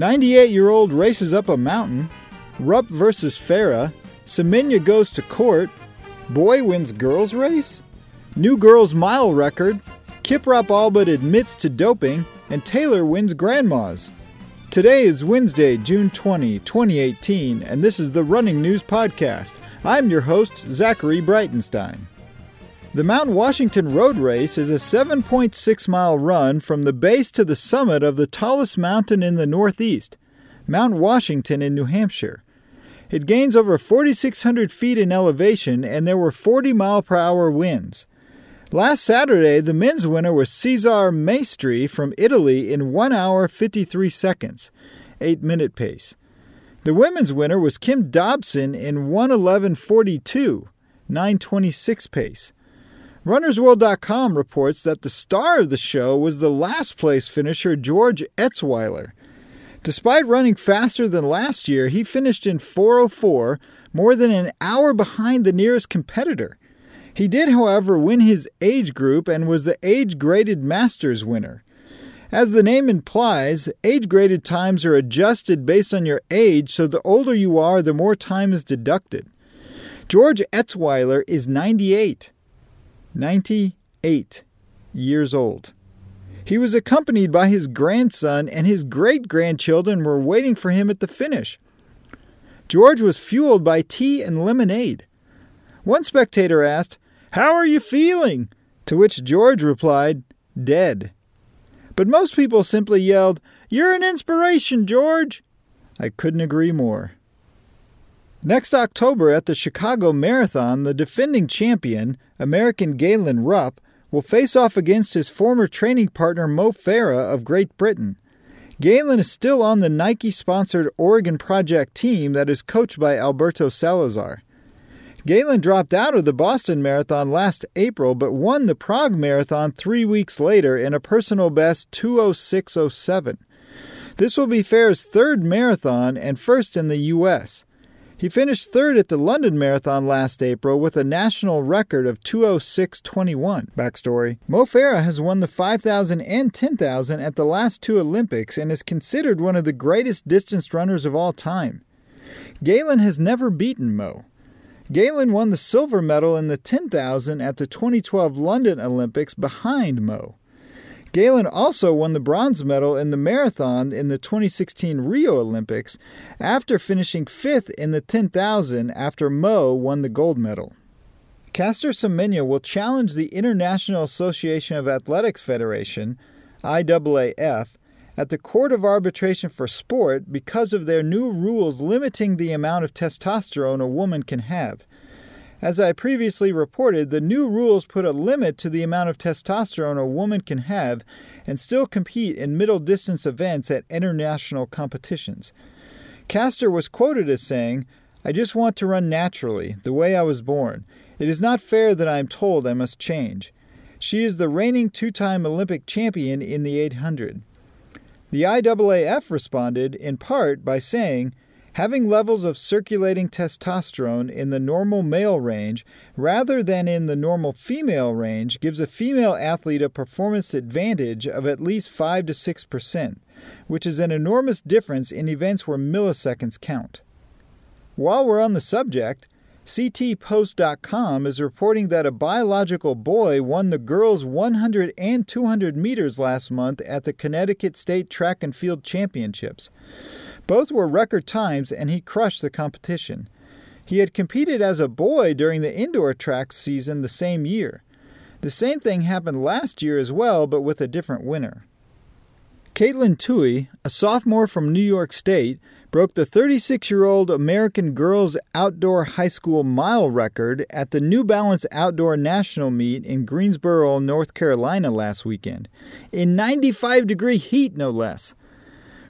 98 year old races up a mountain. Rupp versus Farah. Semenya goes to court. Boy wins girls race. New girls mile record. Kiprop all but admits to doping. And Taylor wins Grandma's. Today is Wednesday, June 20, 2018, and this is the Running News Podcast. I'm your host, Zachary Breitenstein. The Mount Washington Road Race is a 7.6 mile run from the base to the summit of the tallest mountain in the Northeast, Mount Washington in New Hampshire. It gains over 4,600 feet in elevation, and there were 40 mile per hour winds. Last Saturday, the men's winner was Cesar Maestri from Italy in 1 hour 53 seconds, 8 minute pace. The women's winner was Kim Dobson in 111.42, 926 pace. RunnersWorld.com reports that the star of the show was the last place finisher George Etzweiler. Despite running faster than last year, he finished in 404, more than an hour behind the nearest competitor. He did, however, win his age group and was the age graded Masters winner. As the name implies, age graded times are adjusted based on your age, so the older you are, the more time is deducted. George Etzweiler is 98. 98 years old. He was accompanied by his grandson, and his great grandchildren were waiting for him at the finish. George was fueled by tea and lemonade. One spectator asked, How are you feeling? To which George replied, Dead. But most people simply yelled, You're an inspiration, George! I couldn't agree more. Next October at the Chicago Marathon, the defending champion, American Galen Rupp, will face off against his former training partner Mo Farah of Great Britain. Galen is still on the Nike sponsored Oregon Project team that is coached by Alberto Salazar. Galen dropped out of the Boston Marathon last April but won the Prague Marathon three weeks later in a personal best 206.07. This will be Farah's third marathon and first in the U.S. He finished third at the London Marathon last April with a national record of 206.21. Backstory Mo Farah has won the 5,000 and 10,000 at the last two Olympics and is considered one of the greatest distance runners of all time. Galen has never beaten Mo. Galen won the silver medal in the 10,000 at the 2012 London Olympics behind Mo. Galen also won the bronze medal in the marathon in the 2016 Rio Olympics after finishing fifth in the 10,000 after Mo won the gold medal. Caster Semenya will challenge the International Association of Athletics Federation, IAAF, at the Court of Arbitration for Sport because of their new rules limiting the amount of testosterone a woman can have. As I previously reported, the new rules put a limit to the amount of testosterone a woman can have and still compete in middle distance events at international competitions. Caster was quoted as saying, I just want to run naturally, the way I was born. It is not fair that I am told I must change. She is the reigning two time Olympic champion in the 800. The IAAF responded, in part, by saying, having levels of circulating testosterone in the normal male range rather than in the normal female range gives a female athlete a performance advantage of at least 5 to 6%, which is an enormous difference in events where milliseconds count. While we're on the subject, CTPost.com is reporting that a biological boy won the girls' 100 and 200 meters last month at the Connecticut State Track and Field Championships. Both were record times, and he crushed the competition. He had competed as a boy during the indoor track season the same year. The same thing happened last year as well, but with a different winner. Katelyn Tuohy, a sophomore from New York State, broke the 36 year old American girls outdoor high school mile record at the New Balance Outdoor National Meet in Greensboro, North Carolina last weekend, in 95 degree heat, no less.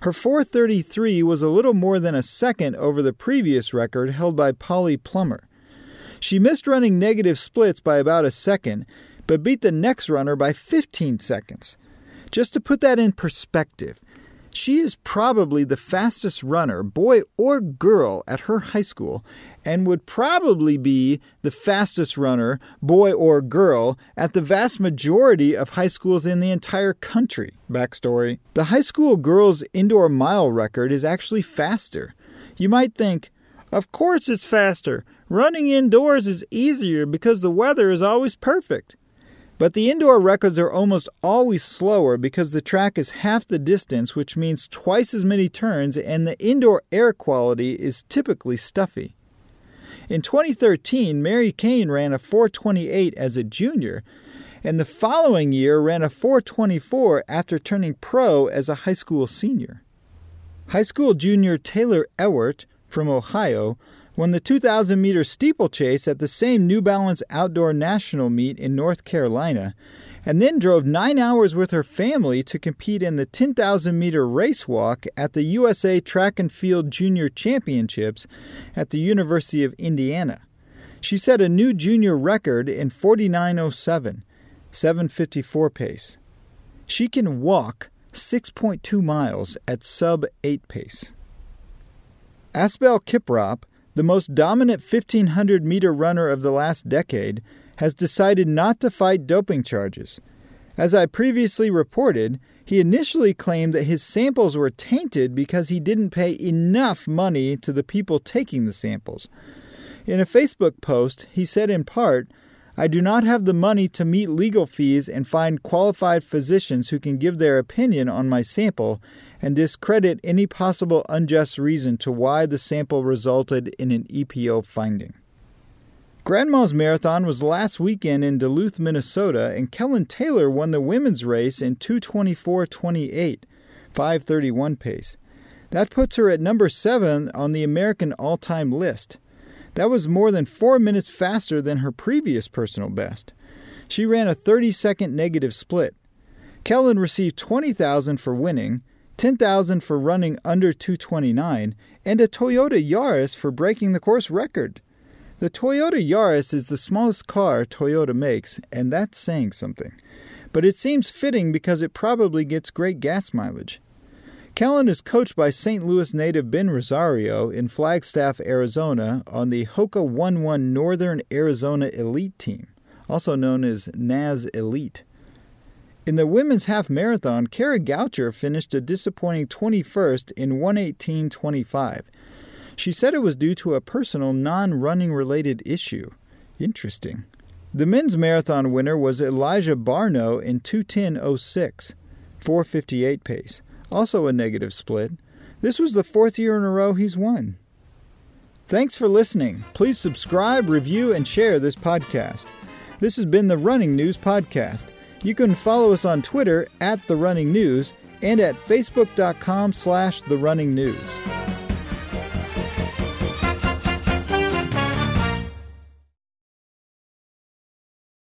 Her 433 was a little more than a second over the previous record held by Polly Plummer. She missed running negative splits by about a second, but beat the next runner by 15 seconds. Just to put that in perspective, She is probably the fastest runner, boy or girl, at her high school, and would probably be the fastest runner, boy or girl, at the vast majority of high schools in the entire country. Backstory The high school girls' indoor mile record is actually faster. You might think, of course it's faster. Running indoors is easier because the weather is always perfect. But the indoor records are almost always slower because the track is half the distance, which means twice as many turns, and the indoor air quality is typically stuffy. In 2013, Mary Cain ran a 428 as a junior, and the following year ran a 424 after turning pro as a high school senior. High school junior Taylor Ewert from Ohio won the 2,000 meter steeplechase at the same New Balance Outdoor National meet in North Carolina, and then drove nine hours with her family to compete in the 10,000 meter race walk at the USA Track and Field Junior Championships at the University of Indiana. She set a new junior record in 49.07, 754 pace. She can walk 6.2 miles at sub 8 pace. Asbel Kiprop the most dominant 1500 meter runner of the last decade, has decided not to fight doping charges. As I previously reported, he initially claimed that his samples were tainted because he didn't pay enough money to the people taking the samples. In a Facebook post, he said in part, I do not have the money to meet legal fees and find qualified physicians who can give their opinion on my sample, and discredit any possible unjust reason to why the sample resulted in an EPO finding. Grandma's Marathon was last weekend in Duluth, Minnesota, and Kellyn Taylor won the women's race in 224.28, 531 pace. That puts her at number 7 on the American all time list. That was more than 4 minutes faster than her previous personal best. She ran a 30 second negative split. Kellyn received 20,000 for winning, 10,000 for running under 229, and a Toyota Yaris for breaking the course record. The Toyota Yaris is the smallest car Toyota makes, and that's saying something. But it seems fitting because it probably gets great gas mileage. Kellyn is coached by St. Louis native Ben Rosario in Flagstaff, Arizona, on the Hoka 11 Northern Arizona Elite Team, also known as NAZ Elite. In the women's half marathon, Kara Goucher finished a disappointing 21st in 118.25. She said it was due to a personal non running related issue. Interesting. The men's marathon winner was Elisha Barno in 210.06, 458 pace, also a negative split. This was the fourth year in a row he's won. Thanks for listening. Please subscribe, review, and share this podcast. This has been the Running News Podcast. You can follow us on Twitter at The Running News and at facebook.com slash The Running News.